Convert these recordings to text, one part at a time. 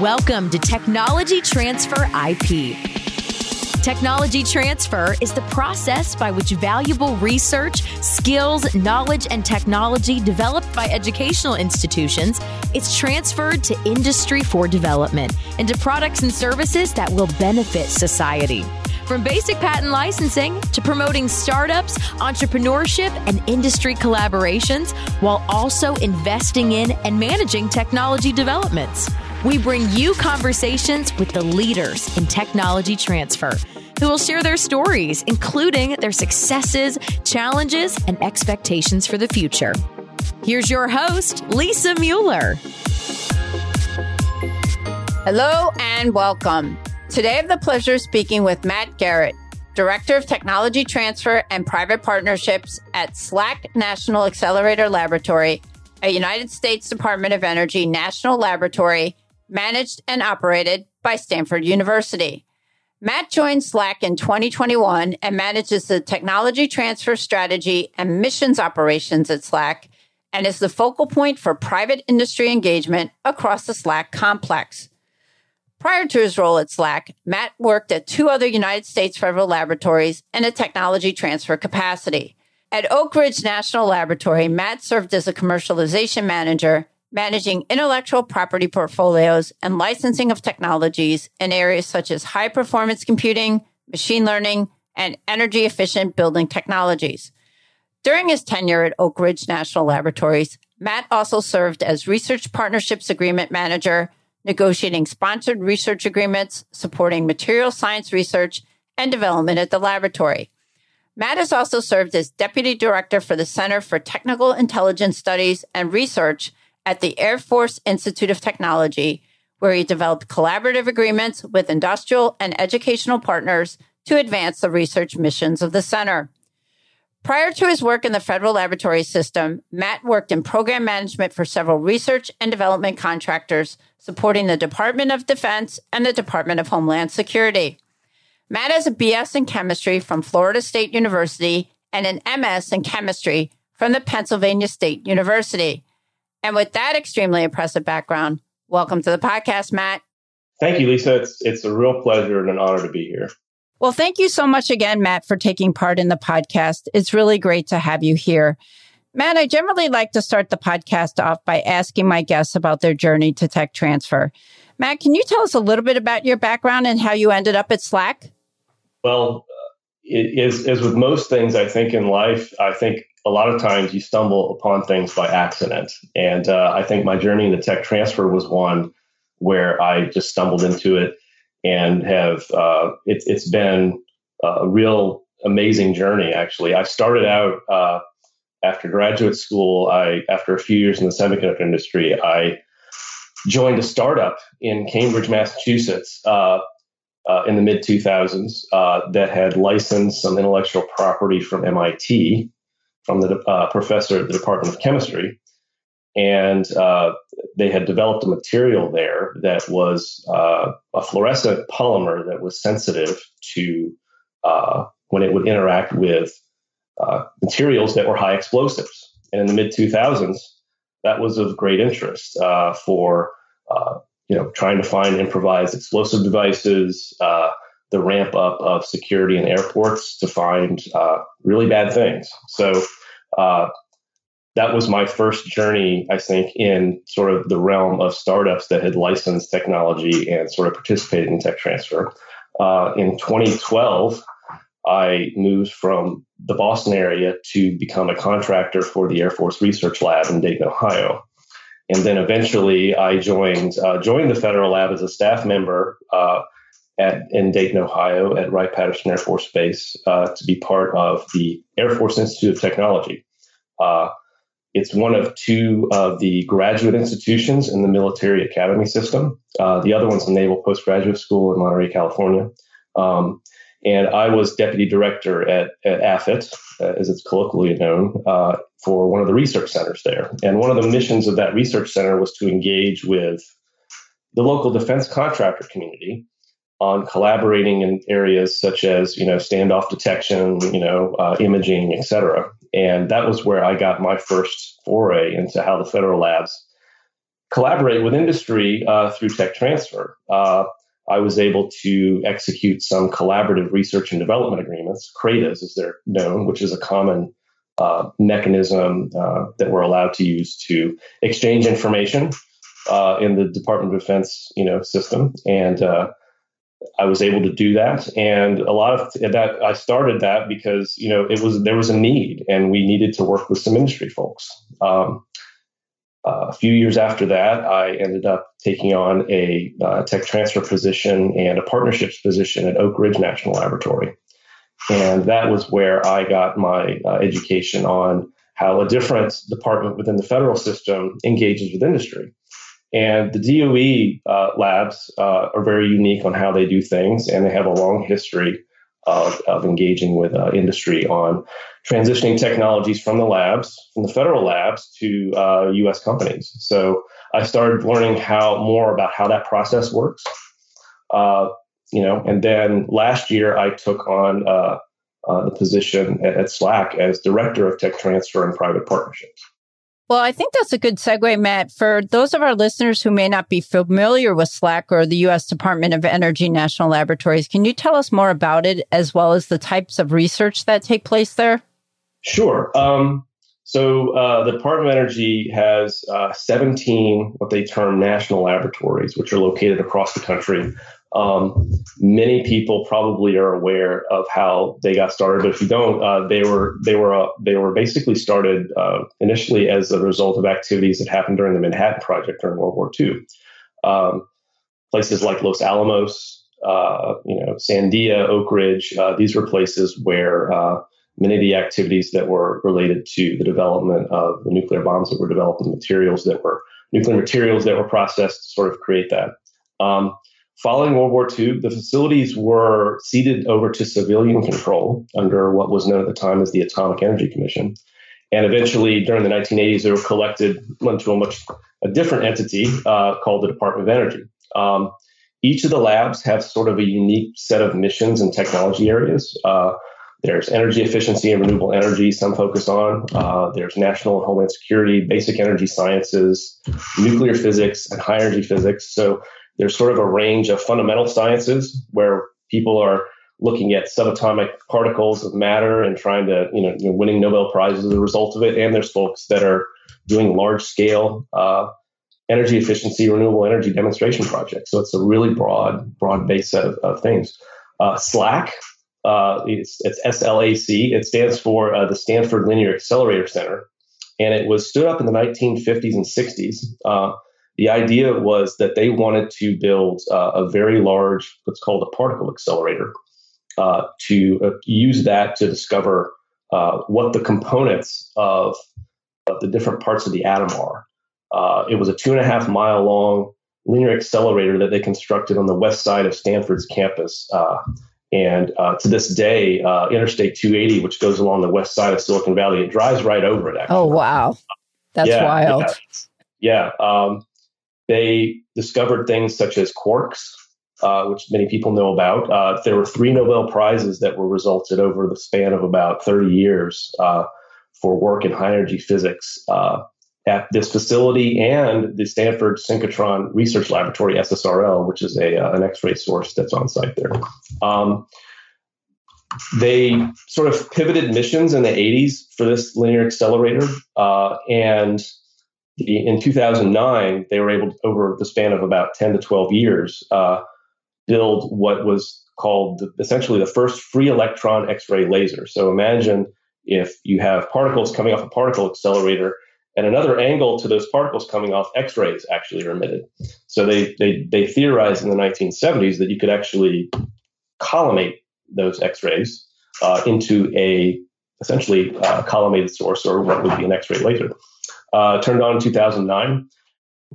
Welcome to Technology Transfer IP. Technology transfer is the process by which valuable research, skills, knowledge, and technology developed by educational institutions is transferred to industry for development into products and services that will benefit society. From basic patent licensing to promoting startups, entrepreneurship, and industry collaborations, while also investing in and managing technology developments. We bring you conversations with the leaders in technology transfer who will share their stories, including their successes, challenges, and expectations for the future. Here's your host, Lisa Mueller. Hello and welcome. Today I have the pleasure of speaking with Matt Garrett, Director of Technology Transfer and Private Partnerships at SLAC National Accelerator Laboratory, a United States Department of Energy national laboratory managed and operated by Stanford University. Matt joined SLAC in 2021 and manages the technology transfer strategy and missions operations at SLAC and is the focal point for private industry engagement across the SLAC complex. Prior to his role at SLAC, Matt worked at two other United States federal laboratories in a technology transfer capacity. At Oak Ridge National Laboratory, Matt served as a commercialization manager managing intellectual property portfolios and licensing of technologies in areas such as high performance computing, machine learning, and energy efficient building technologies. During his tenure at Oak Ridge National Laboratories, Matt also served as Research Partnerships Agreement Manager, negotiating sponsored research agreements, supporting material science research and development at the laboratory. Matt has also served as Deputy Director for the Center for Technical Intelligence Studies and Research at the Air Force Institute of Technology, where he developed collaborative agreements with industrial and educational partners to advance the research missions of the center. Prior to his work in the federal laboratory system, Matt worked in program management for several research and development contractors supporting the Department of Defense and the Department of Homeland Security. Matt has a BS in chemistry from Florida State University and an MS in chemistry from the Pennsylvania State University. And with that extremely impressive background, welcome to the podcast, Matt. Thank you, Lisa. It's, it's a real pleasure and an honor to be here. Well, thank you so much again, Matt, for taking part in the podcast. It's really great to have you here. Matt, I generally like to start the podcast off by asking my guests about their journey to tech transfer. Matt, can you tell us a little bit about your background and how you ended up at SLAC? Well, it is, as with most things, I think in life, I think a lot of times you stumble upon things by accident. And uh, I think my journey into tech transfer was one where I just stumbled into it and have, uh, it, it's been a real amazing journey, actually. I started out uh, after graduate school, I, after a few years in the semiconductor industry, I joined a startup in Cambridge, Massachusetts. Uh, uh, in the mid 2000s, uh, that had licensed some intellectual property from MIT from the uh, professor at the Department of Chemistry. And uh, they had developed a material there that was uh, a fluorescent polymer that was sensitive to uh, when it would interact with uh, materials that were high explosives. And in the mid 2000s, that was of great interest uh, for you know trying to find improvised explosive devices, the ramp up of security in airports to find uh, really bad things. So uh, that was my first journey, I think, in sort of the realm of startups that had licensed technology and sort of participated in tech transfer. Uh, in 2012, I moved from the Boston area to become a contractor for the Air Force Research Lab in Dayton, Ohio. And then eventually I joined uh, joined the federal lab as a staff member uh, at, in Dayton, Ohio, at Wright Patterson Air Force Base uh, to be part of the Air Force Institute of Technology. Uh, it's one of two of the graduate institutions in the military academy system. Uh, the other one's the Naval Postgraduate School in Monterey, California. Um, and I was deputy director at, at AFIT, uh, as it's colloquially known, uh, for one of the research centers there. And one of the missions of that research center was to engage with the local defense contractor community on collaborating in areas such as you know standoff detection, you know uh, imaging, et cetera. And that was where I got my first foray into how the federal labs collaborate with industry uh, through tech transfer. Uh, I was able to execute some collaborative research and development agreements, CRADAs as they're known, which is a common uh, mechanism uh, that we're allowed to use to exchange information uh, in the Department of Defense, you know, system. And uh, I was able to do that, and a lot of that I started that because you know it was there was a need, and we needed to work with some industry folks. Um, uh, a few years after that, I ended up taking on a uh, tech transfer position and a partnerships position at Oak Ridge National Laboratory. And that was where I got my uh, education on how a different department within the federal system engages with industry. And the DOE uh, labs uh, are very unique on how they do things, and they have a long history of, of engaging with uh, industry on transitioning technologies from the labs, from the federal labs to U.S. Uh, companies. So I started learning how more about how that process works. Uh, you know, and then last year I took on uh, the position at, at SLAC as director of tech transfer and private partnerships. Well, I think that's a good segue, Matt. For those of our listeners who may not be familiar with SLAC or the U.S. Department of Energy National Laboratories, can you tell us more about it as well as the types of research that take place there? Sure. Um, so uh, the Department of Energy has uh, 17 what they term national laboratories, which are located across the country. Um, many people probably are aware of how they got started, but if you don't, uh, they were they were uh, they were basically started uh, initially as a result of activities that happened during the Manhattan Project during World War II. Um, places like Los Alamos, uh, you know, Sandia, Oak Ridge, uh, these were places where uh, many of the activities that were related to the development of the nuclear bombs that were developed, the materials that were nuclear materials that were processed to sort of create that. Um, Following World War II, the facilities were ceded over to civilian control under what was known at the time as the Atomic Energy Commission. And eventually, during the 1980s, they were collected into a much a different entity uh, called the Department of Energy. Um, each of the labs have sort of a unique set of missions and technology areas. Uh, there's energy efficiency and renewable energy, some focus on. Uh, there's national and homeland security, basic energy sciences, nuclear physics, and high energy physics. So there's sort of a range of fundamental sciences where people are looking at subatomic particles of matter and trying to, you know, you know winning Nobel prizes as a result of it. And there's folks that are doing large scale uh, energy efficiency, renewable energy demonstration projects. So it's a really broad, broad base set of, of things. Uh, SLAC, uh, it's, it's SLAC. It stands for uh, the Stanford Linear Accelerator Center, and it was stood up in the 1950s and 60s. The idea was that they wanted to build uh, a very large, what's called a particle accelerator, uh, to uh, use that to discover uh, what the components of, of, the different parts of the atom are. Uh, it was a two and a half mile long linear accelerator that they constructed on the west side of Stanford's campus. Uh, and to this day, Interstate 280, which goes along the west side of Silicon Valley, it drives right over it. Actually. Oh wow, that's yeah, wild. Yeah. yeah. Um, they discovered things such as quarks, uh, which many people know about. Uh, there were three Nobel Prizes that were resulted over the span of about 30 years uh, for work in high energy physics uh, at this facility and the Stanford Synchrotron Research Laboratory, SSRL, which is a, uh, an X ray source that's on site there. Um, they sort of pivoted missions in the 80s for this linear accelerator uh, in 2009, they were able to, over the span of about 10 to 12 years, uh, build what was called the, essentially the first free electron X-ray laser. So imagine if you have particles coming off a particle accelerator and another angle to those particles coming off X-rays actually are emitted. So they, they, they theorized in the 1970s that you could actually collimate those X-rays uh, into a essentially uh, collimated source or what would be an X-ray laser uh, turned on in 2009.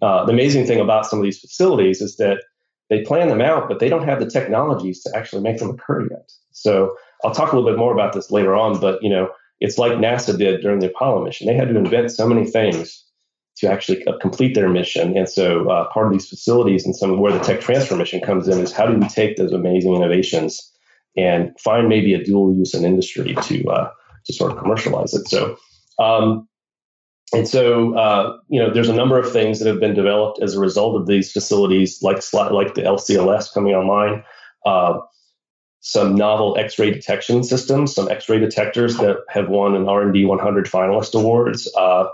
Uh, the amazing thing about some of these facilities is that they plan them out, but they don't have the technologies to actually make them occur yet. So I'll talk a little bit more about this later on, but you know, it's like NASA did during the Apollo mission. They had to invent so many things to actually complete their mission. And so uh, part of these facilities and some of where the tech transfer mission comes in is how do we take those amazing innovations and find maybe a dual use in industry to uh, to sort of commercialize it. So um, and so, uh, you know, there's a number of things that have been developed as a result of these facilities, like like the LCLS coming online. Uh, some novel X-ray detection systems, some X-ray detectors that have won an R&D 100 finalist awards, uh,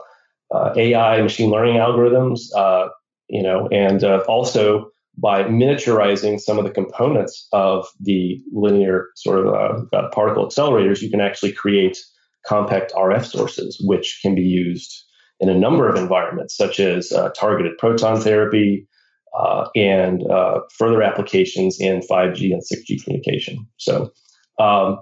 uh AI machine learning algorithms, uh, you know, and uh, also by miniaturizing some of the components of the linear sort of particle accelerators, you can actually create compact RF sources, which can be used in a number of environments, such as uh, targeted proton therapy uh, and uh, further applications in 5G and 6G communication. So, um,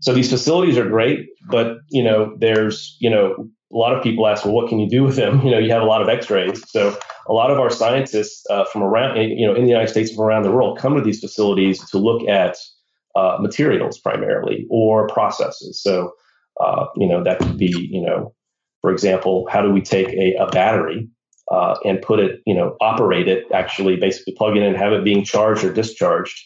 so these facilities are great, but you know, there's you know, a lot of people ask, well, what can you do with them? You know, you have a lot of X-rays, so a lot of our scientists uh, from around, you know, in the United States from around the world come to these facilities to look at uh, materials primarily or processes. So uh, you know, that could be, you know, for example, how do we take a, a battery uh, and put it, you know, operate it, actually basically plug it in and have it being charged or discharged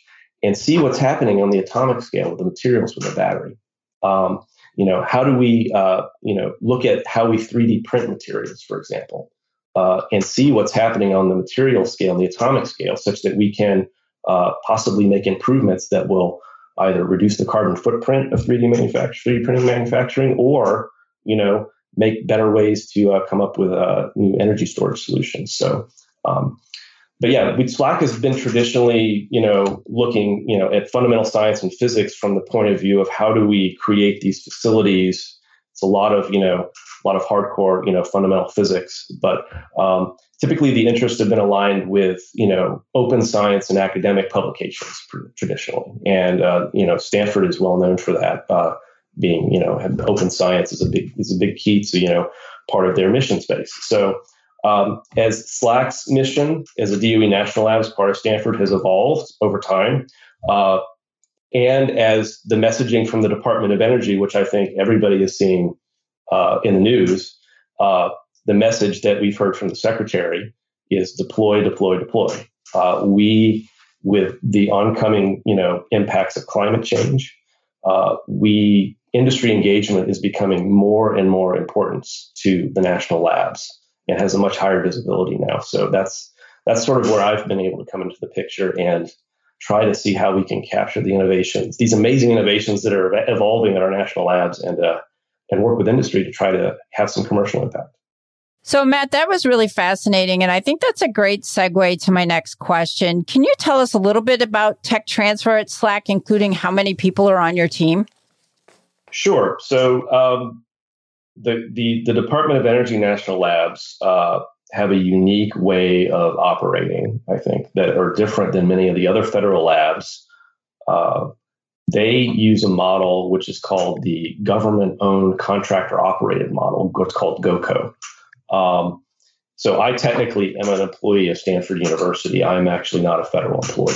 and see what's happening on the atomic scale with the materials with the battery. Um, you know, how do we, uh, you know, look at how we 3D print materials, for example, uh, and see what's happening on the material scale, the atomic scale, such that we can uh, possibly make improvements that will either reduce the carbon footprint of 3D manufacturing, 3D printing manufacturing, or you know make better ways to uh, come up with uh, new energy storage solutions. So, um, but yeah, SLAC has been traditionally you know looking you know at fundamental science and physics from the point of view of how do we create these facilities. It's a lot of you know a lot of hardcore you know fundamental physics, but um, typically the interests have been aligned with you know open science and academic publications traditionally. And uh, you know stanford is well known for that uh, being you know open science is a big is a big key to you know part of their mission space. So um, as SLAC's mission as a DOE national labs part of Stanford has evolved over time, uh, and as the messaging from the Department of Energy, which I think everybody is seeing uh, in the news, uh, the message that we've heard from the secretary is deploy, deploy, deploy. Uh, we, with the oncoming, you know, impacts of climate change, uh, we industry engagement is becoming more and more important to the national labs and has a much higher visibility now. So that's that's sort of where I've been able to come into the picture and try to see how we can capture the innovations, these amazing innovations that are evolving at our national labs, and uh, and work with industry to try to have some commercial impact. So, Matt, that was really fascinating. And I think that's a great segue to my next question. Can you tell us a little bit about tech transfer at SLAC, including how many people are on your team? Sure. So, um, the, the, the, Department of Energy National Labs uh, have a unique way of operating, I think, that are different than many of the other federal labs. Uh, they use a model which is called the government owned contractor operated model, what's called GOCO. Um, so I technically am an employee of Stanford University. I'm actually not a federal employee.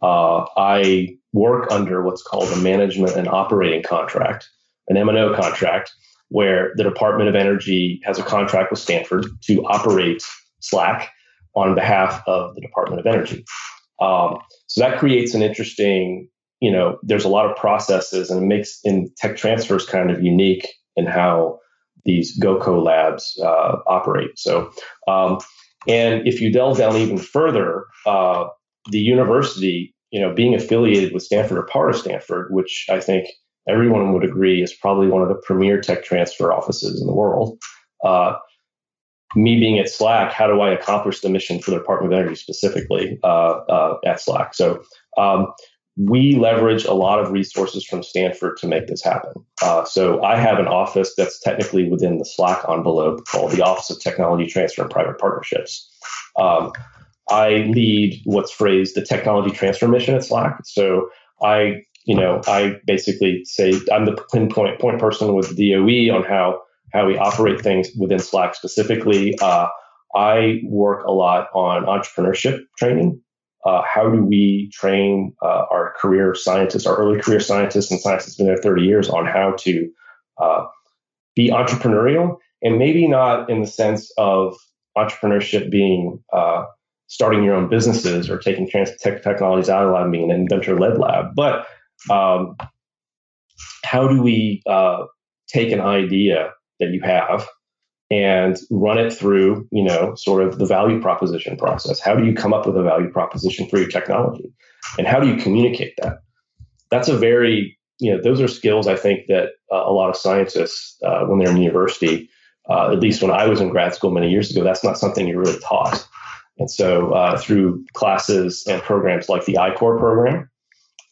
Uh, I work under what's called a management and operating contract, an M&O contract, where the Department of Energy has a contract with Stanford to operate SLAC on behalf of the Department of Energy. Um, so that creates an interesting, you know, there's a lot of processes and it makes in tech transfers kind of unique in how these GOCO labs uh, operate. So, um, and if you delve down even further, uh, the university, you know, being affiliated with Stanford or part of Stanford, which I think everyone would agree is probably one of the premier tech transfer offices in the world. Uh, me being at SLAC, how do I accomplish the mission for the Department of Energy specifically uh, uh, at SLAC? So um, we leverage a lot of resources from Stanford to make this happen. Uh, so I have an office that's technically within the SLAC envelope called the Office of Technology Transfer and Private Partnerships. Um, I lead what's phrased the technology transfer mission at SLAC. So I, you know, I basically say I'm the pinpoint point person with the DOE on how how we operate things within SLAC specifically. Uh, I work a lot on entrepreneurship training uh, how do we train uh, our career scientists, our early career scientists and scientists that's been there 30 years on how to uh, be entrepreneurial and maybe not in the sense of entrepreneurship being uh, starting your own businesses or taking trans- tech technologies out of lab being an inventor-led lab, but um, how do we uh, take an idea that you have and run it through, you know, sort of the value proposition process. How do you come up with a value proposition for your technology? And how do you communicate that? That's a very, you know, those are skills I think that uh, a lot of scientists, uh, when they're in university, uh, at least when I was in grad school many years ago, that's not something you're really taught. And so uh, through classes and programs like the I-Corps program,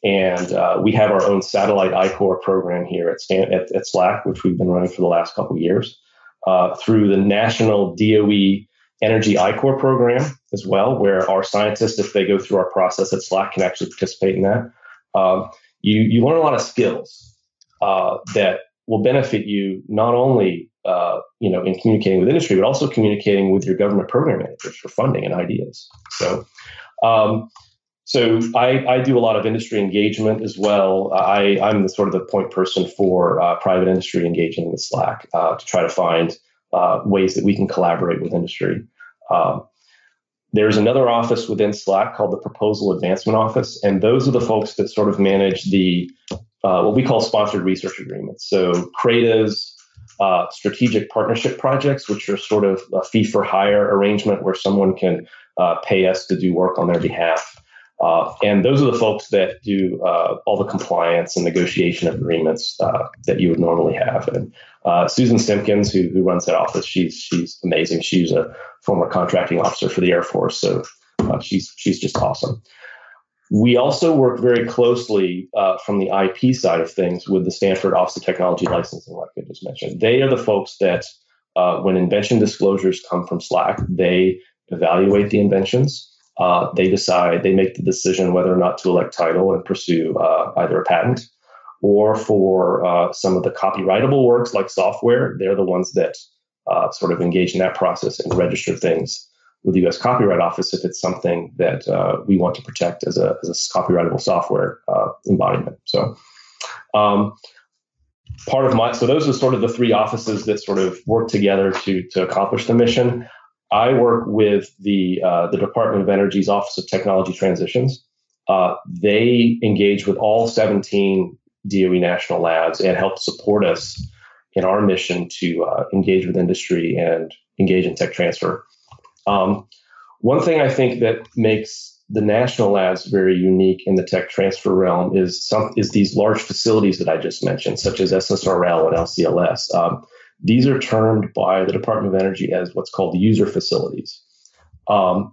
and uh, we have our own satellite I-Corps program here at, Stan- at, at, SLAC, which we've been running for the last couple years, uh, through the national DOE Energy I-Corps program as well, where our scientists, if they go through our process at SLAC, can actually participate in that. Um, you, you learn a lot of skills uh, that will benefit you not only uh, you know in communicating with industry, but also communicating with your government program managers for funding and ideas. So. Um, so I, I, do a lot of industry engagement as well. I, am the sort of the point person for uh, private industry engaging with SLAC uh, to try to find uh, ways that we can collaborate with industry. Um, there's another office within SLAC called the Proposal Advancement Office, and those are the folks that sort of manage the uh, what we call sponsored research agreements. So CRADAs, uh, strategic partnership projects, which are sort of a fee for hire arrangement where someone can uh, pay us to do work on their behalf. Uh, and those are the folks that do uh, all the compliance and negotiation agreements uh, that you would normally have. And uh, Susan Simpkins, who, who runs that office, she's she's amazing. She's a former contracting officer for the Air Force, so uh, she's she's just awesome. We also work very closely uh, from the IP side of things with the Stanford Office of Technology Licensing, like I just mentioned. They are the folks that, when invention disclosures come from SLAC, they evaluate the inventions uh, they decide, they make the decision whether or not to elect title and pursue uh, either a patent or for uh, some of the copyrightable works like software, they're the ones that uh, sort of engage in that process and register things with the US Copyright Office if it's something that uh, we want to protect as a, as a copyrightable software uh, embodiment. So, um, part of my so those are sort of the three offices that sort of work together to to accomplish the mission I work with the uh, the Department of Energy's Office of Technology Transitions. Uh, they engage with all 17 DOE national labs and help support us in our mission to uh, engage with industry and engage in tech transfer. Um, one thing I think that makes the national labs very unique in the tech transfer realm is some is these large facilities that I just mentioned, such as SSRL and LCLS. Um, these are termed by the Department of Energy as what's called user facilities. Um,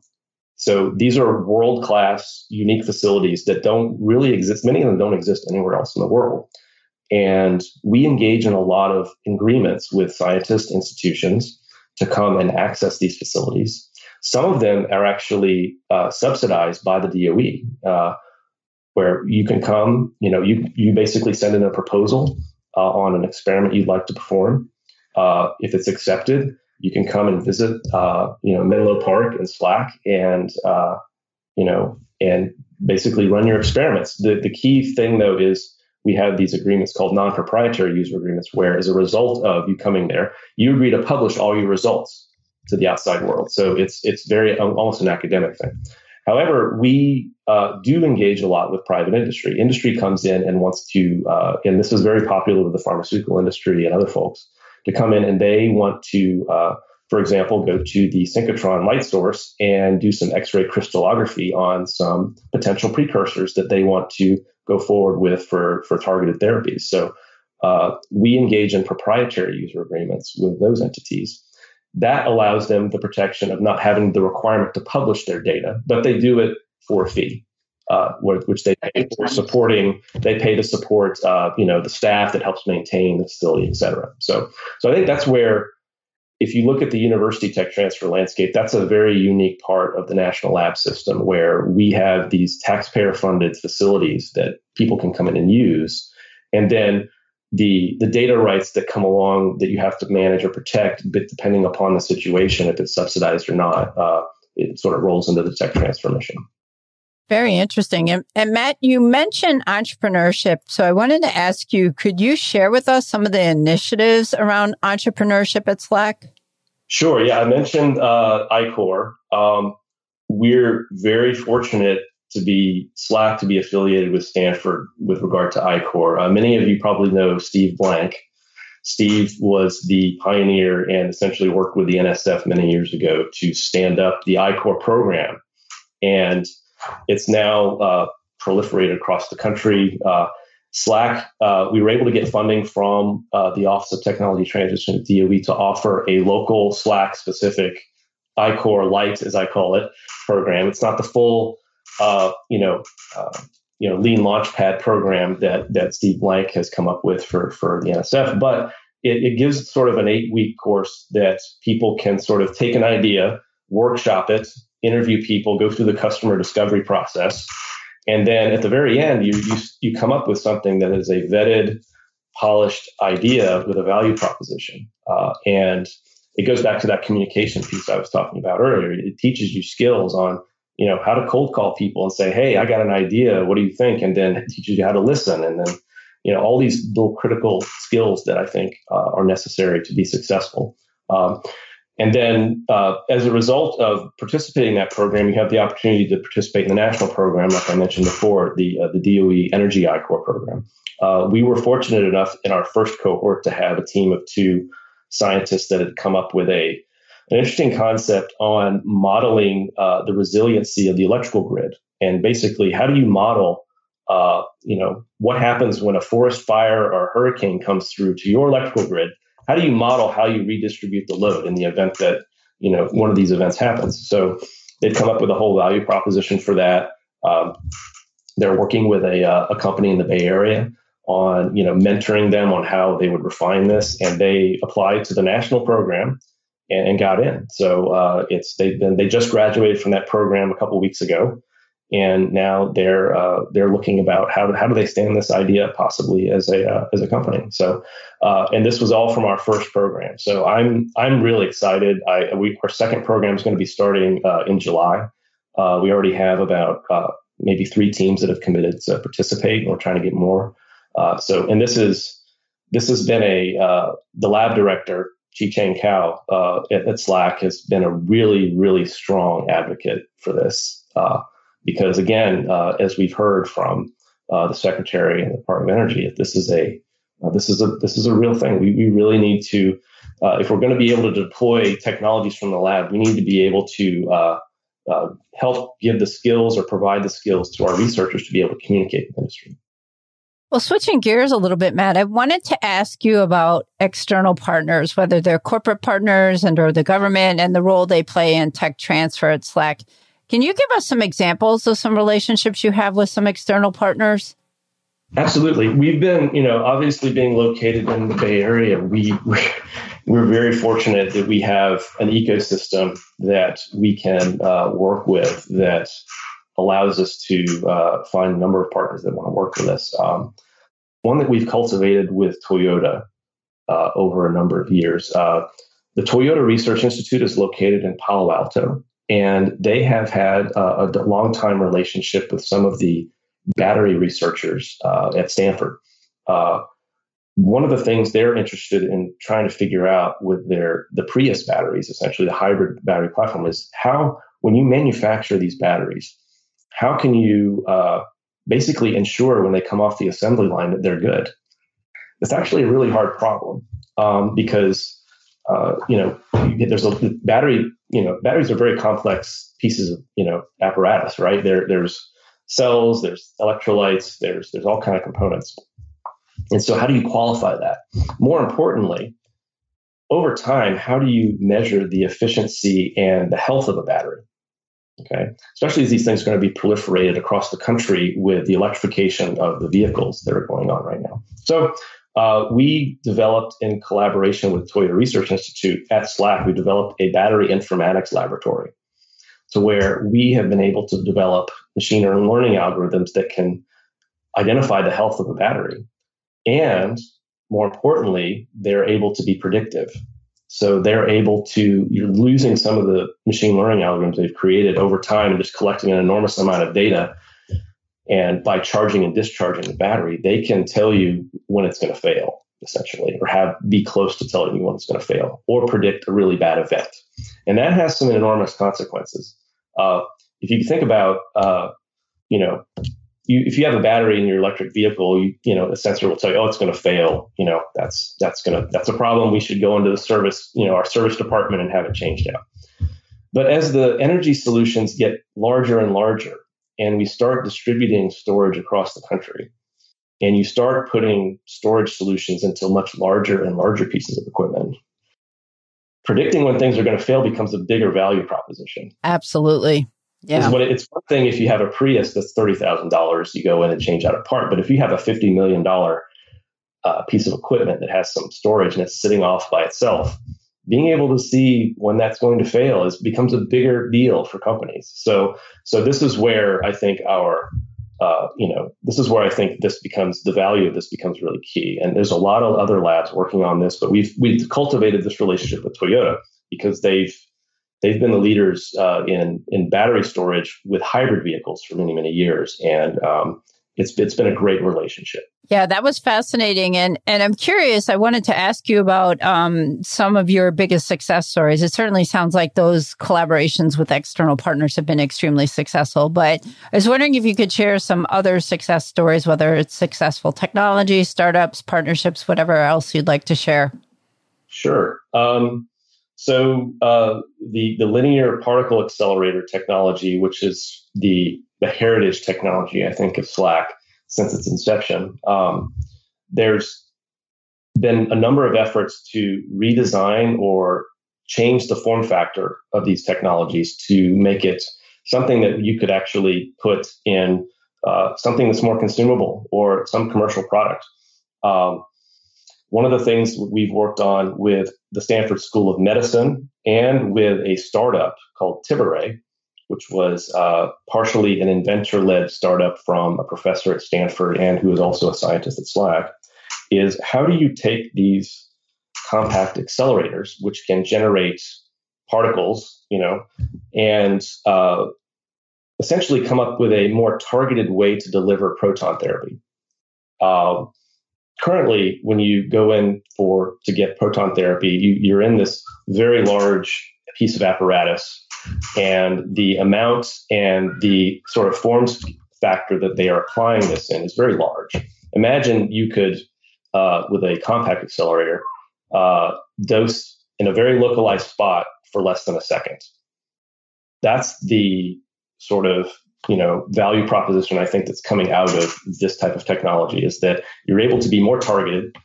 so these are world class, unique facilities that don't really exist. Many of them don't exist anywhere else in the world. And we engage in a lot of agreements with scientist institutions to come and access these facilities. Some of them are actually uh, subsidized by the DOE, uh, where you can come, you know, you, you basically send in a proposal uh, on an experiment you'd like to perform. Uh, if it's accepted, you can come and visit, uh, you know, Menlo Park and SLAC, and, uh, you know, and basically run your experiments. The, the key thing, though, is we have these agreements called non-proprietary user agreements, where as a result of you coming there, you agree to publish all your results to the outside world. So it's it's very almost an academic thing. However, we uh, do engage a lot with private industry. Industry comes in and wants to, uh, and this is very popular with the pharmaceutical industry and other folks to come in and they want to, uh, for example, go to the synchrotron light source and do some X ray crystallography on some potential precursors that they want to go forward with for, for targeted therapies. So uh, we engage in proprietary user agreements with those entities. That allows them the protection of not having the requirement to publish their data, but they do it for a fee uh, which they pay for supporting. They pay to support, uh, you know, the staff that helps maintain the facility, et cetera. So, so I think that's where, if you look at the university tech transfer landscape, that's a very unique part of the national lab system where we have these taxpayer-funded facilities that people can come in and use, and then the the data rights that come along that you have to manage or protect, but depending upon the situation, if it's subsidized or not, uh, it sort of rolls into the tech transfer mission. Very interesting. And, and, Matt, you mentioned entrepreneurship. So I wanted to ask you, could you share with us some of the initiatives around entrepreneurship at SLAC? Sure. Yeah. I mentioned uh, I-Corps. Um, we're very fortunate to be SLAC to be affiliated with Stanford with regard to I-Corps. Uh, many of you probably know Steve Blank. Steve was the pioneer and essentially worked with the NSF many years ago to stand up the I-Corps program. And it's now uh, proliferated across the country. Uh, SLAC, uh, we were able to get funding from uh, the Office of Technology Transition at DOE to offer a local SLAC specific I-Corps Light, as I call it, program. It's not the full, uh, you know, you know, lean launchpad program that that Steve Blank has come up with for for the NSF, but it, it gives sort of an eight week course that people can sort of take an idea, workshop it, interview people, go through the customer discovery process, and then at the very end, you you you come up with something that is a vetted, polished idea with a value proposition, uh, and it goes back to that communication piece I was talking about earlier. It teaches you skills on, you know, how to cold call people and say, "Hey, I got an idea. What do you think?" And then it teaches you how to listen, and then, you know, all these little critical skills that I think uh, are necessary to be successful. Um, and then, uh, as a result of participating in that program, you have the opportunity to participate in the national program, like I mentioned before, the uh, the DOE Energy I-Corps program. Uh, we were fortunate enough in our first cohort to have a team of two scientists that had come up with a an interesting concept on modeling uh, the resiliency of the electrical grid, and basically, how do you model, uh, you know, what happens when a forest fire or a hurricane comes through to your electrical grid? How do you model how you redistribute the load in the event that you know one of these events happens? So they've come up with a whole value proposition for that. Um, they're working with a, uh, a company in the Bay Area on you know mentoring them on how they would refine this, and they applied to the national program and, and got in. So uh, it's they've been they just graduated from that program a couple weeks ago, and now they're uh, they're looking about how how do they stand this idea possibly as a uh, as a company. So uh, and this was all from our first program. So I'm I'm really excited. I we our second program is going to be starting uh, in July. Uh, we already have about maybe three teams that have committed to participate, and we're trying to get more. Uh, so, and this is this has been a uh, the lab director Chi Chang uh, at, at, SLAC has been a really really strong advocate for this uh, because again, uh, as we've heard from the Secretary and the Department of Energy, this is a this is a this is a real thing. We we really need to if we're going to be able to deploy technologies from the lab, we need to be able to uh, help give the skills or provide the skills to our researchers to be able to communicate with industry. Well, switching gears a little bit, Matt, I wanted to ask you about external partners, whether they're corporate partners and or the government and the role they play in tech transfer at SLAC. Can you give us some examples of some relationships you have with some external partners? Absolutely. We've been, you know, obviously being located in the Bay Area, we we're very fortunate that we have an ecosystem that we can uh, work with that allows us to uh, find a number of partners that want to work with us. Um, one that we've cultivated with Toyota uh, over a number of years. Uh, the Toyota Research Institute is located in Palo Alto, and they have had a long time relationship with some of the battery researchers uh, at Stanford. Uh, one of the things they're interested in trying to figure out with their the Prius batteries, essentially the hybrid battery platform, is how when you manufacture these batteries, how can you uh, basically ensure when they come off the assembly line that they're good? It's actually a really hard problem um, because uh, you know there's a battery. You know, batteries are very complex pieces of you know apparatus, right? There, there's cells, there's electrolytes, there's there's all kind of components. And so, how do you qualify that? More importantly, over time, how do you measure the efficiency and the health of a battery? Okay, especially as these things are going to be proliferated across the country with the electrification of the vehicles that are going on right now. So, uh, we developed in collaboration with Toyota Research Institute at SLAC, we developed a battery informatics laboratory to where we have been able to develop machine learning algorithms that can identify the health of a battery. And more importantly, they're able to be predictive. So they're able to, you're losing some of the machine learning algorithms they've created over time and just collecting an enormous amount of data. And by charging and discharging the battery, they can tell you when it's going to fail, essentially, or have be close to telling you when it's going to fail, or predict a really bad event. And that has some enormous consequences. Uh, if you think about, uh, you know, you, if you have a battery in your electric vehicle, you, you know, a sensor will tell you, oh, it's going to fail. You know, that's, that's going to, that's a problem. We should go into the service, you know, our service department and have it changed out. But as the energy solutions get larger and larger, and we start distributing storage across the country, and you start putting storage solutions into much larger and larger pieces of equipment, predicting when things are going to fail becomes a bigger value proposition. Absolutely. Yeah. It, it's one thing if you have a Prius that's thirty thousand dollars, you go in and change out a part. But if you have a fifty million dollar uh, piece of equipment that has some storage and it's sitting off by itself, being able to see when that's going to fail is becomes a bigger deal for companies. So so this is where I think our uh, you know this is where I think this becomes the value of this becomes really key. And there's a lot of other labs working on this, but we've we've cultivated this relationship with Toyota because they've they've been the leaders uh, in in battery storage with hybrid vehicles for many many years, and um, it's it's been a great relationship. Yeah, that was fascinating, and and I'm curious. I wanted to ask you about um, some of your biggest success stories. It certainly sounds like those collaborations with external partners have been extremely successful. But I was wondering if you could share some other success stories, whether it's successful technology, startups, partnerships, whatever else you'd like to share. Sure. Um, so uh, the the linear particle accelerator technology, which is the the heritage technology, I think, of SLAC since its inception, um, there's been a number of efforts to redesign or change the form factor of these technologies to make it something that you could actually put in uh, something that's more consumable or some commercial product. Um, one of the things we've worked on with the Stanford School of Medicine and with a startup called TibaRay, which was uh, partially an inventor led startup from a professor at Stanford and who is also a scientist at SLAC, is how do you take these compact accelerators, which can generate particles, you know, and uh, essentially come up with a more targeted way to deliver proton therapy. Uh, currently, when you go in for to get proton therapy, you, you're in this very large piece of apparatus, and the amount and the sort of forms factor that they are applying this in is very large. Imagine you could, uh, with a compact accelerator, uh, dose in a very localized spot for less than a second. That's the sort of you know value proposition I think that's coming out of this type of technology is that you're able to be more targeted,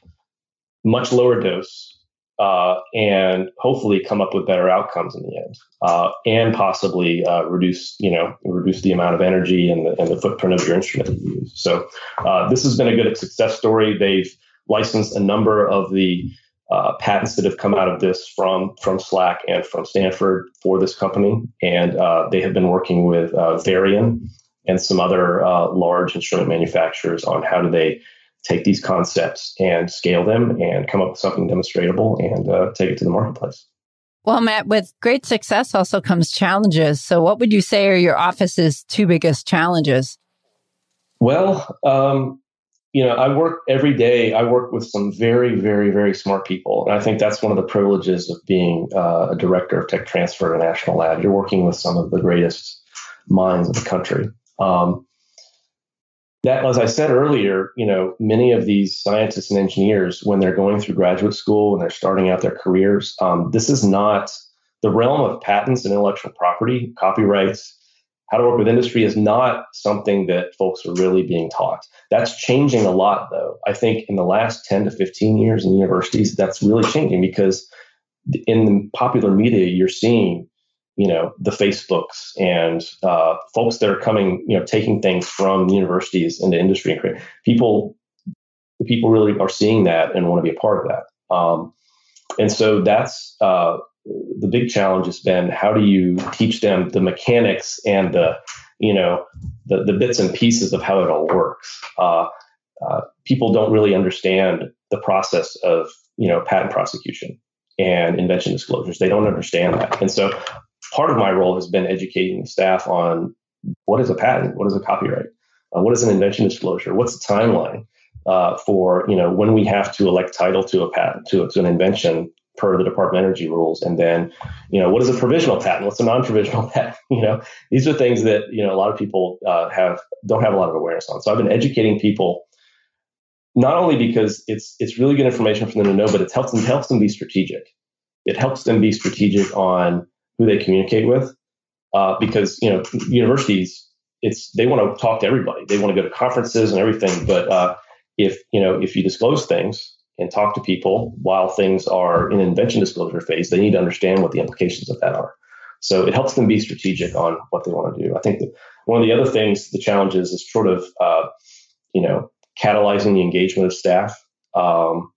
much lower dose, uh, and hopefully come up with better outcomes in the end, uh, and possibly uh, reduce you know reduce the amount of energy and the, and the footprint of your instrument that you use. So uh, this has been a good success story. They've licensed a number of the uh, patents that have come out of this from from SLAC and from Stanford for this company, and uh, they have been working with Varian and some other large instrument manufacturers on how do they take these concepts and scale them and come up with something demonstrable and uh, take it to the marketplace. Well, Matt, with great success also comes challenges. So, what would you say are your office's two biggest challenges? Well, um, you know, I work every day. I work with some very, very, very smart people, and I think that's one of the privileges of being uh, a director of tech transfer at a national lab. You're working with some of the greatest minds of the country. Um, that, as I said earlier, you know, many of these scientists and engineers, when they're going through graduate school and they're starting out their careers, um, this is not the realm of patents and intellectual property, copyrights how to work with industry is not something that folks are really being taught. That's changing a lot, though. I think in the last 10 to 15 years in universities, that's really changing because in the popular media, you're seeing, you know, the Facebooks and uh, folks that are coming, you know, taking things from universities into industry people. People really are seeing that and want to be a part of that. Um, and so that's uh, the big challenge has been how do you teach them the mechanics and the you know the, the bits and pieces of how it all works uh, uh, people don't really understand the process of you know patent prosecution and invention disclosures they don't understand that and so part of my role has been educating the staff on what is a patent what is a copyright uh, what is an invention disclosure what's the timeline uh, for you know when we have to elect title to a patent to, to an invention per the Department of Energy rules, and then you know what is a provisional patent? What's a non-provisional patent? You know, these are things that you know a lot of people uh, have don't have a lot of awareness on. So I've been educating people not only because it's it's really good information for them to know, but it helps them helps them be strategic. It helps them be strategic on who they communicate with, uh, because you know universities it's they want to talk to everybody. They want to go to conferences and everything. But uh, if you know if you disclose things and talk to people while things are in invention disclosure phase, they need to understand what the implications of that are. So it helps them be strategic on what they want to do. I think that one of the other things, the challenges is sort of, uh, you know, catalyzing the engagement of staff. Um,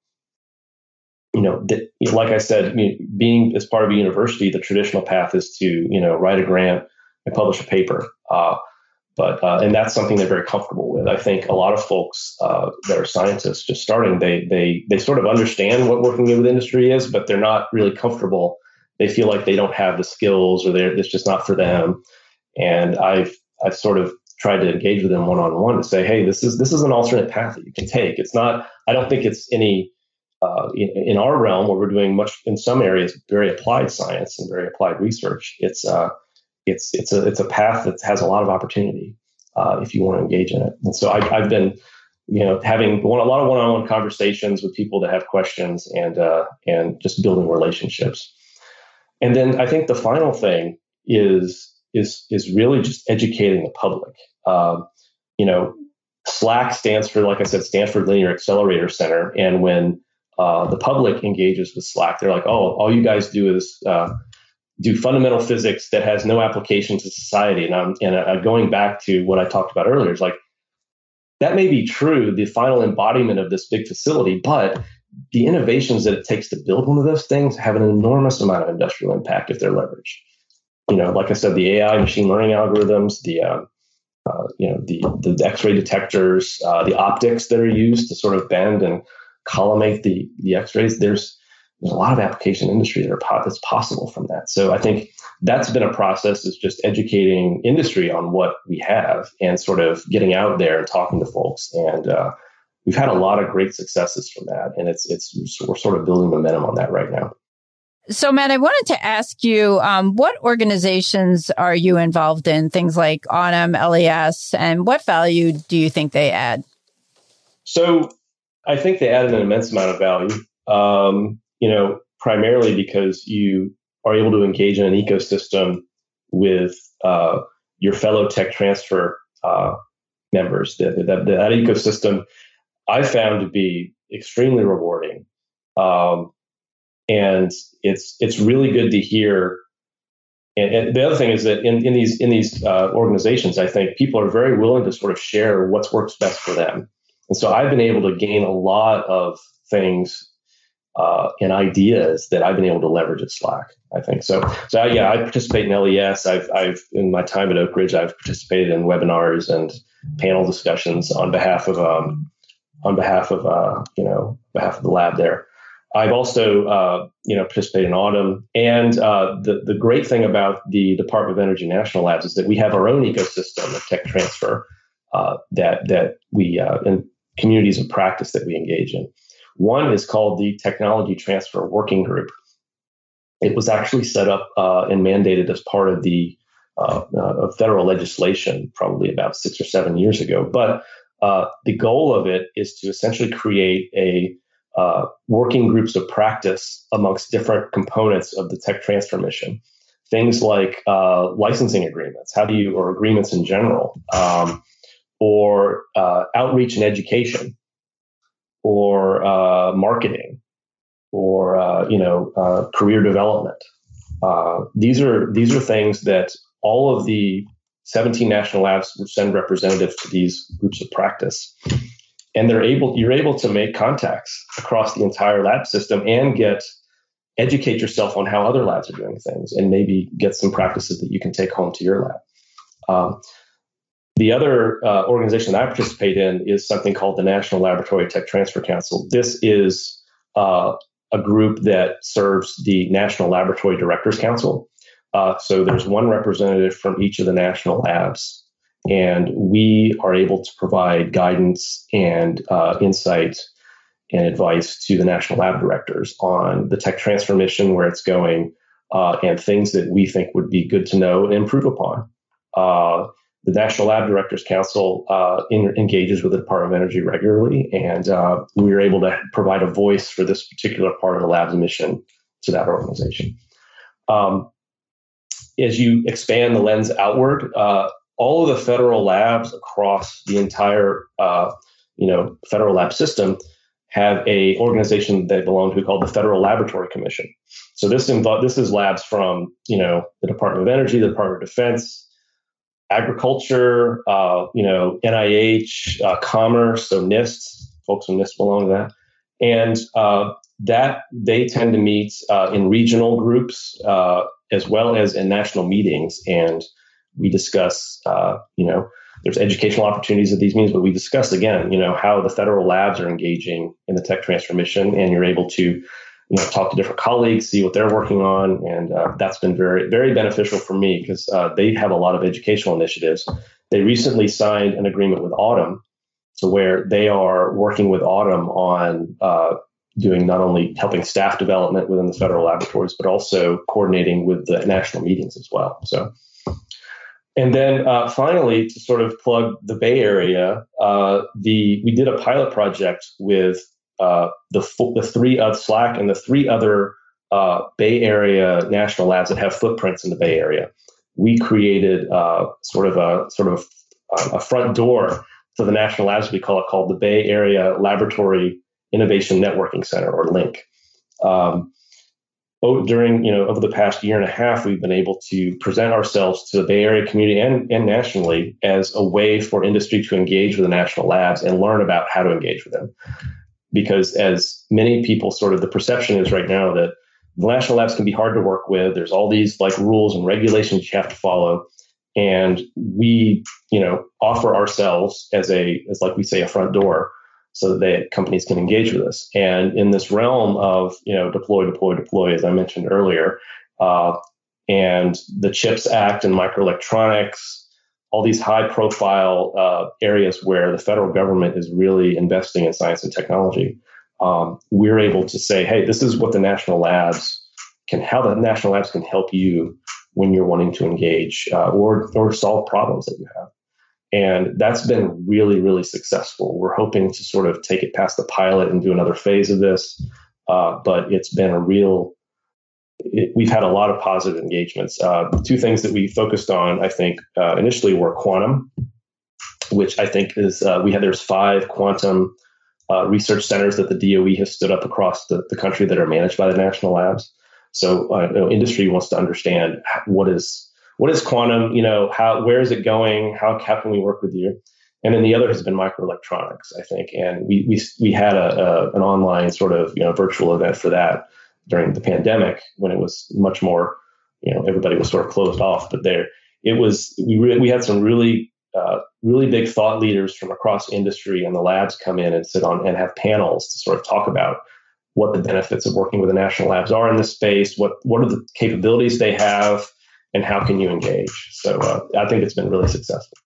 you know, th- like I said, being as part of a university, the traditional path is to, you know, write a grant and publish a paper. Uh, but uh, and that's something they're very comfortable with. I think a lot of folks uh, that are scientists just starting, they they they sort of understand what working with industry is, but they're not really comfortable. They feel like they don't have the skills, or they're it's just not for them. And I've I've sort of tried to engage with them one on one to say, hey, this is this is an alternate path that you can take. It's not. I don't think it's any. Uh, in, in, our realm, where we're doing much in some areas, very applied science and very applied research, it's uh, it's it's a it's a path that has a lot of opportunity uh, if you want to engage in it. And so I, have been, you know, having one, a lot of one-on-one conversations with people that have questions and uh, and just building relationships. And then I think the final thing is is is really just educating the public. Um, you know, SLAC stands for, like I said, Stanford Linear Accelerator Center, and when uh, the public engages with SLAC. they're like, "Oh, all you guys do is uh, do fundamental physics that has no application to society. And I'm and uh, going back to what I talked about earlier is like that may be true, the final embodiment of this big facility, but the innovations that it takes to build one of those things have an enormous amount of industrial impact if they're leveraged. You know, like I said, the AI, machine learning algorithms, the uh, uh, you know the the X-ray detectors, uh, the optics that are used to sort of bend and collimate the the X-rays. There's there's a lot of application industry that are that's possible from that. So I think that's been a process is just educating industry on what we have and sort of getting out there and talking to folks. And uh, we've had a lot of great successes from that, and it's it's we're sort of building momentum on that right now. So, Matt, I wanted to ask you, um, what organizations are you involved in? Things like AUTM, LES, and what value do you think they add? So, I think they add an immense amount of value. Um, you know, primarily because you are able to engage in an ecosystem with uh, your fellow tech transfer uh, members. That, that, that, ecosystem I found to be extremely rewarding. Um, and it's it's really good to hear. And, and, the other thing is that in, in these in these uh, organizations, I think people are very willing to sort of share what works best for them. And so I've been able to gain a lot of things uh, and ideas that I've been able to leverage at SLAC. I think so. So yeah, I participate in LES. I've, I've in my time at Oak Ridge, I've participated in webinars and panel discussions on behalf of um, on behalf of uh, you know behalf of the lab there. I've also uh, you know participated in AUTM, and uh, the the great thing about the Department of Energy National Labs is that we have our own ecosystem of tech transfer uh, that that we uh, in communities of practice that we engage in. One is called the Technology Transfer Working Group. It was actually set up uh, and mandated as part of the uh, uh, federal legislation probably about six or seven years ago. But uh, the goal of it is to essentially create a uh, working groups of practice amongst different components of the tech transfer mission. Things like uh, licensing agreements, how do you, or agreements in general, um, or outreach and education or uh, marketing or uh, you know uh, career development. Uh, these are these are things that all of the 17 national labs send representatives to these groups of practice, and they're able you're able to make contacts across the entire lab system and get educate yourself on how other labs are doing things and maybe get some practices that you can take home to your lab. Um, the other uh, organization that I participate in is something called the National Laboratory Tech Transfer Council. This is uh, a group that serves the National Laboratory Directors Council. Uh, so there's one representative from each of the national labs, and we are able to provide guidance and uh, insight and advice to the national lab directors on the tech transfer mission, where it's going, uh, and things that we think would be good to know and improve upon. The National Lab Directors Council uh, in, engages with the Department of Energy regularly, and uh, we were able to provide a voice for this particular part of the lab's mission to that organization. Um, as you expand the lens outward, uh, all of the federal labs across the entire, uh, you know, federal lab system have a organization they belong to called the Federal Laboratory Commission. So this invo- this is labs from you know the Department of Energy, the Department of Defense, agriculture, uh, you know, NIH, uh, commerce, so NIST, folks from NIST belong to that. And uh, that they tend to meet uh, in regional groups uh, as well as in national meetings. And we discuss, uh, you know, there's educational opportunities at these meetings, but we discuss again, you know, how the federal labs are engaging in the tech transfer mission, and you're able to you know talk to different colleagues see what they're working on. And uh, that's been very very beneficial for me because uh, they have a lot of educational initiatives. They recently signed an agreement with AUTM, to where they are working with AUTM on uh, doing not only helping staff development within the federal laboratories but also coordinating with the national meetings as well. So and then uh, finally to sort of plug the bay area uh, the we did a pilot project with uh, the the three of SLAC and the three other uh, Bay Area national labs that have footprints in the Bay Area. We created uh, sort of a sort of a, a front door to the national labs we call it called the Bay Area Laboratory Innovation Networking Center or LINC. Um, during you know over the past year and a half we've been able to present ourselves to the bay area community and, and nationally as a way for industry to engage with the national labs and learn about how to engage with them because as many people sort of the perception is right now that national labs can be hard to work with. There's all these like rules and regulations you have to follow. And we, you know, offer ourselves as a, as like we say, a front door so that companies can engage with us. And in this realm of, you know, deploy, deploy, deploy, as I mentioned earlier, uh, and the CHIPS Act and microelectronics, all these high profile uh, areas where the federal government is really investing in science and technology, um, we're able to say, hey, this is what the national labs can, how the national labs can help you when you're wanting to engage uh, or, or solve problems that you have. And that's been really, really successful. We're hoping to sort of take it past the pilot and do another phase of this. Uh, but it's been a real it, we've had a lot of positive engagements. Uh, two things that we focused on, I think, uh, initially were quantum, which I think is uh, we had there's five quantum uh, research centers that the DOE has stood up across the, the country that are managed by the national labs. So uh, you know, industry wants to understand what is what is quantum. You know, how where is it going? How, how can we work with you? And then the other has been microelectronics, I think, and we we we had a, a an online sort of you know virtual event for that during the pandemic when it was much more, you know, everybody was sort of closed off. But there, it was we re- we had some really uh, really big thought leaders from across industry and the labs come in and sit on and have panels to sort of talk about what the benefits of working with the national labs are in this space, what what are the capabilities they have, and how can you engage. So uh, I think it's been really successful.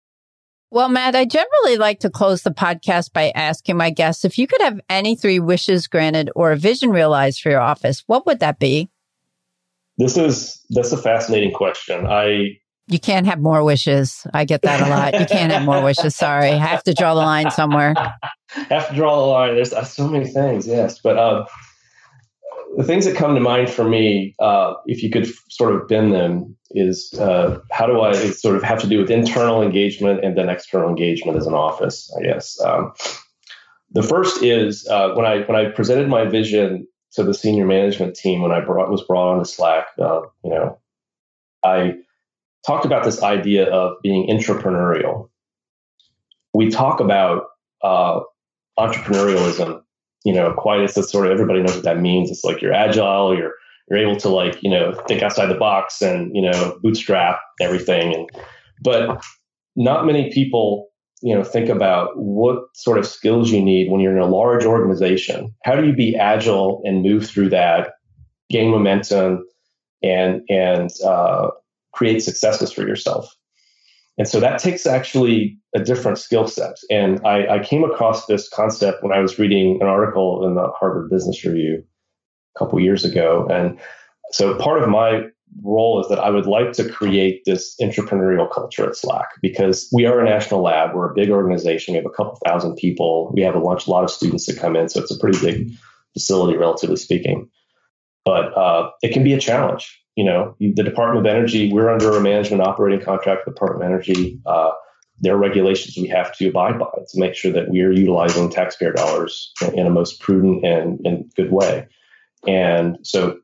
Well, Matt, I generally like to close the podcast by asking my guests if you could have any three wishes granted or a vision realized for your office, what would that be? This is that's a fascinating question. I you can't have more wishes. I get that a lot. You can't have more wishes. Sorry, I have to draw the line somewhere. have to draw the line. There's uh, so many things. Yes, but uh, the things that come to mind for me, uh, if you could sort of bend them, is uh, how do I sort of have to do with internal engagement and then external engagement as an office, I guess. Um, the first is uh, when I when I presented my vision to the senior management team when I brought, was brought onto SLAC, uh, you know, I talked about this idea of being entrepreneurial. We talk about uh, entrepreneurialism you know, quite as sort of everybody knows what that means. It's like you're agile, you're you're able to like, you know, think outside the box and, you know, bootstrap everything. And but not many people, you know, think about what sort of skills you need when you're in a large organization. How do you be agile and move through that, gain momentum, and and uh, create successes for yourself? And so that takes actually a different skill set. And I, I, came across this concept when I was reading an article in the Harvard Business Review a couple years ago. And so part of my role is that I would like to create this entrepreneurial culture at SLAC because we are a national lab. We're a big organization. We have a couple thousand people. We have a bunch, a lot of students that come in. So it's a pretty big facility, relatively speaking. But uh, it can be a challenge. You know, the Department of Energy, we're under a management operating contract with the Department of Energy. Uh, there are regulations we have to abide by to make sure that we are utilizing taxpayer dollars in a most prudent and, and good way. And so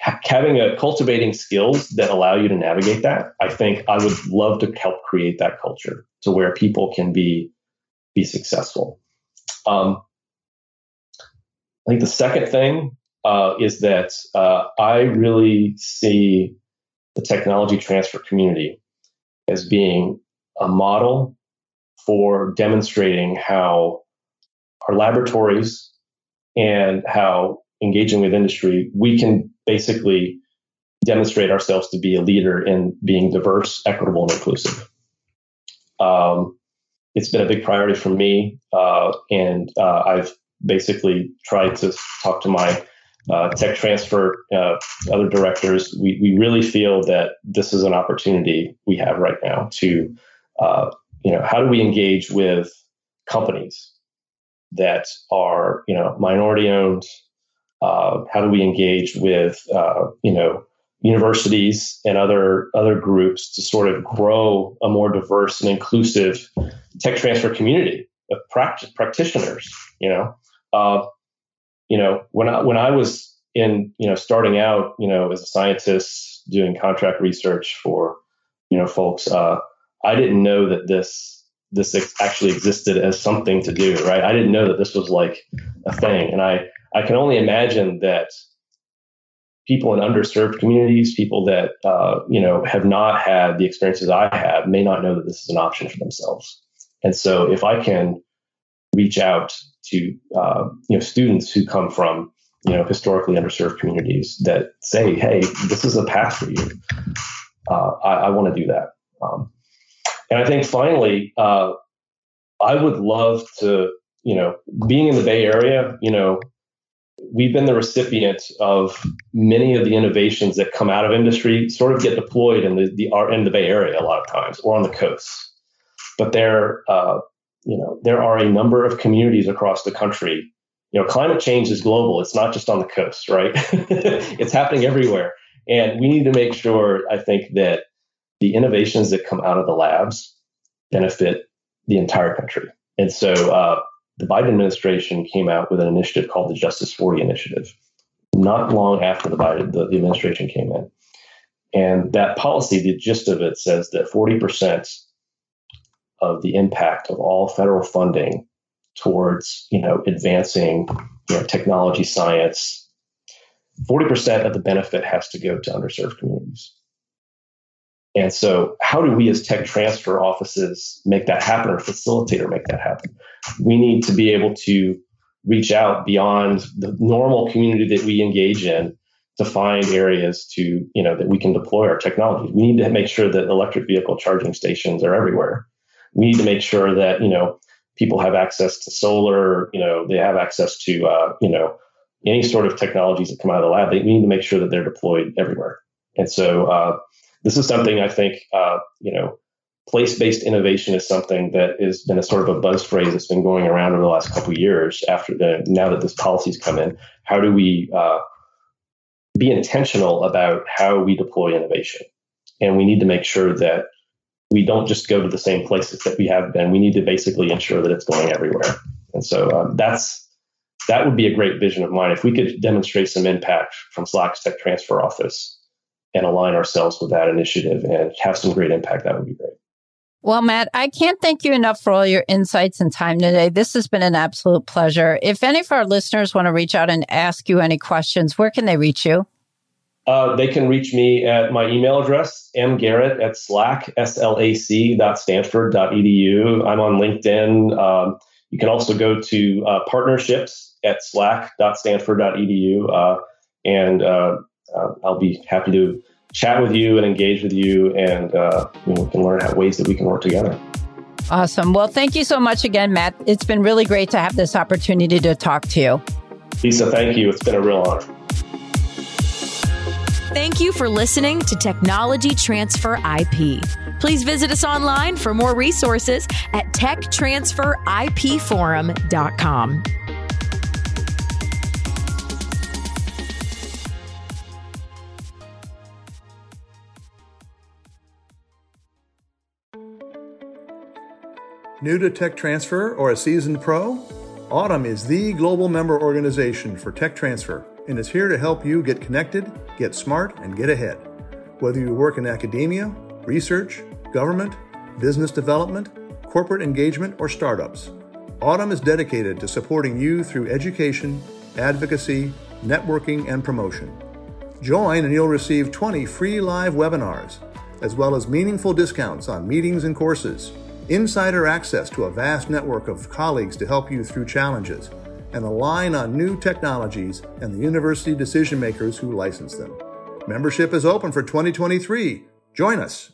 having a cultivating skills that allow you to navigate that, I think I would love to help create that culture to where people can be be successful. Um, I think the second thing uh, is that uh, I really see the technology transfer community as being a model for demonstrating how our laboratories and how engaging with industry, we can basically demonstrate ourselves to be a leader in being diverse, equitable, and inclusive. Um, it's been a big priority for me, uh, and uh, I've basically tried to talk to my uh, tech transfer uh, other directors. We, we really feel that this is an opportunity we have right now to, uh, you know, how do we engage with companies that are, you know, minority owned, uh, how do we engage with uh, you know universities and other other groups to sort of grow a more diverse and inclusive tech transfer community of practice, practitioners you know uh, you know when I when I was in you know starting out you know as a scientist doing contract research for you know folks uh, I didn't know that this this actually existed as something to do right I didn't know that this was like a thing and I I can only imagine that people in underserved communities, people that uh, you know have not had the experiences I have, may not know that this is an option for themselves. And so, if I can reach out to uh, you know students who come from you know historically underserved communities that say, "Hey, this is a path for you," uh, I, I want to do that. Um, and I think finally, uh, I would love to, you know, being in the Bay Area, you know, we've been the recipient of many of the innovations that come out of industry sort of get deployed in the, the in the Bay Area a lot of times or on the coast. But there, uh, you know, there are a number of communities across the country. You know, climate change is global. It's not just on the coast, right? it's happening everywhere. And we need to make sure, I think, that the innovations that come out of the labs benefit the entire country. And so, uh, the Biden administration came out with an initiative called the Justice 40 Initiative, not long after the Biden the, the administration came in. And that policy, the gist of it says that 40% of the impact of all federal funding towards, you know, advancing, you know, technology science, 40% of the benefit has to go to underserved communities. And so, how do we as tech transfer offices make that happen or facilitate or make that happen? We need to be able to reach out beyond the normal community that we engage in to find areas to, you know, that we can deploy our technology. We need to make sure that electric vehicle charging stations are everywhere. We need to make sure that, you know, people have access to solar, you know, they have access to, uh, you know, any sort of technologies that come out of the lab. They, we need to make sure that they're deployed everywhere. And so, uh, this is something I think, uh, you know, place-based innovation is something that has been a sort of a buzz phrase that's been going around over the last couple of years. After the now that this policy's come in, how do we uh, be intentional about how we deploy innovation? And we need to make sure that we don't just go to the same places that we have been. We need to basically ensure that it's going everywhere. And so um, that's that would be a great vision of mine. If we could demonstrate some impact from SLAC's tech transfer office and align ourselves with that initiative and have some great impact, that would be great. Well, Matt, I can't thank you enough for all your insights and time today. This has been an absolute pleasure. If any of our listeners want to reach out and ask you any questions, where can they reach you? Uh, they can reach me at my email address, mgarrett at slac, S-L-A-C dot stanford dot edu. I'm on LinkedIn. Um, you can also go to uh, partnerships at slac dot stanford dot edu. Uh, and uh, uh, I'll be happy to chat with you and engage with you, and uh, you know, we can learn how ways that we can work together. Awesome. Well, thank you so much again, Matt. It's been really great to have this opportunity to talk to you. Lisa, thank you. It's been a real honor. Thank you for listening to Technology Transfer IP. Please visit us online for more resources at techtransferipforum.com. New to tech transfer or a seasoned pro? AUTM is the global member organization for tech transfer and is here to help you get connected, get smart, and get ahead. Whether you work in academia, research, government, business development, corporate engagement, or startups, AUTM is dedicated to supporting you through education, advocacy, networking, and promotion. Join and you'll receive 20 free live webinars, as well as meaningful discounts on meetings and courses insider access to a vast network of colleagues to help you through challenges, and align on new technologies and the university decision makers who license them. Membership is open for 2023. Join us.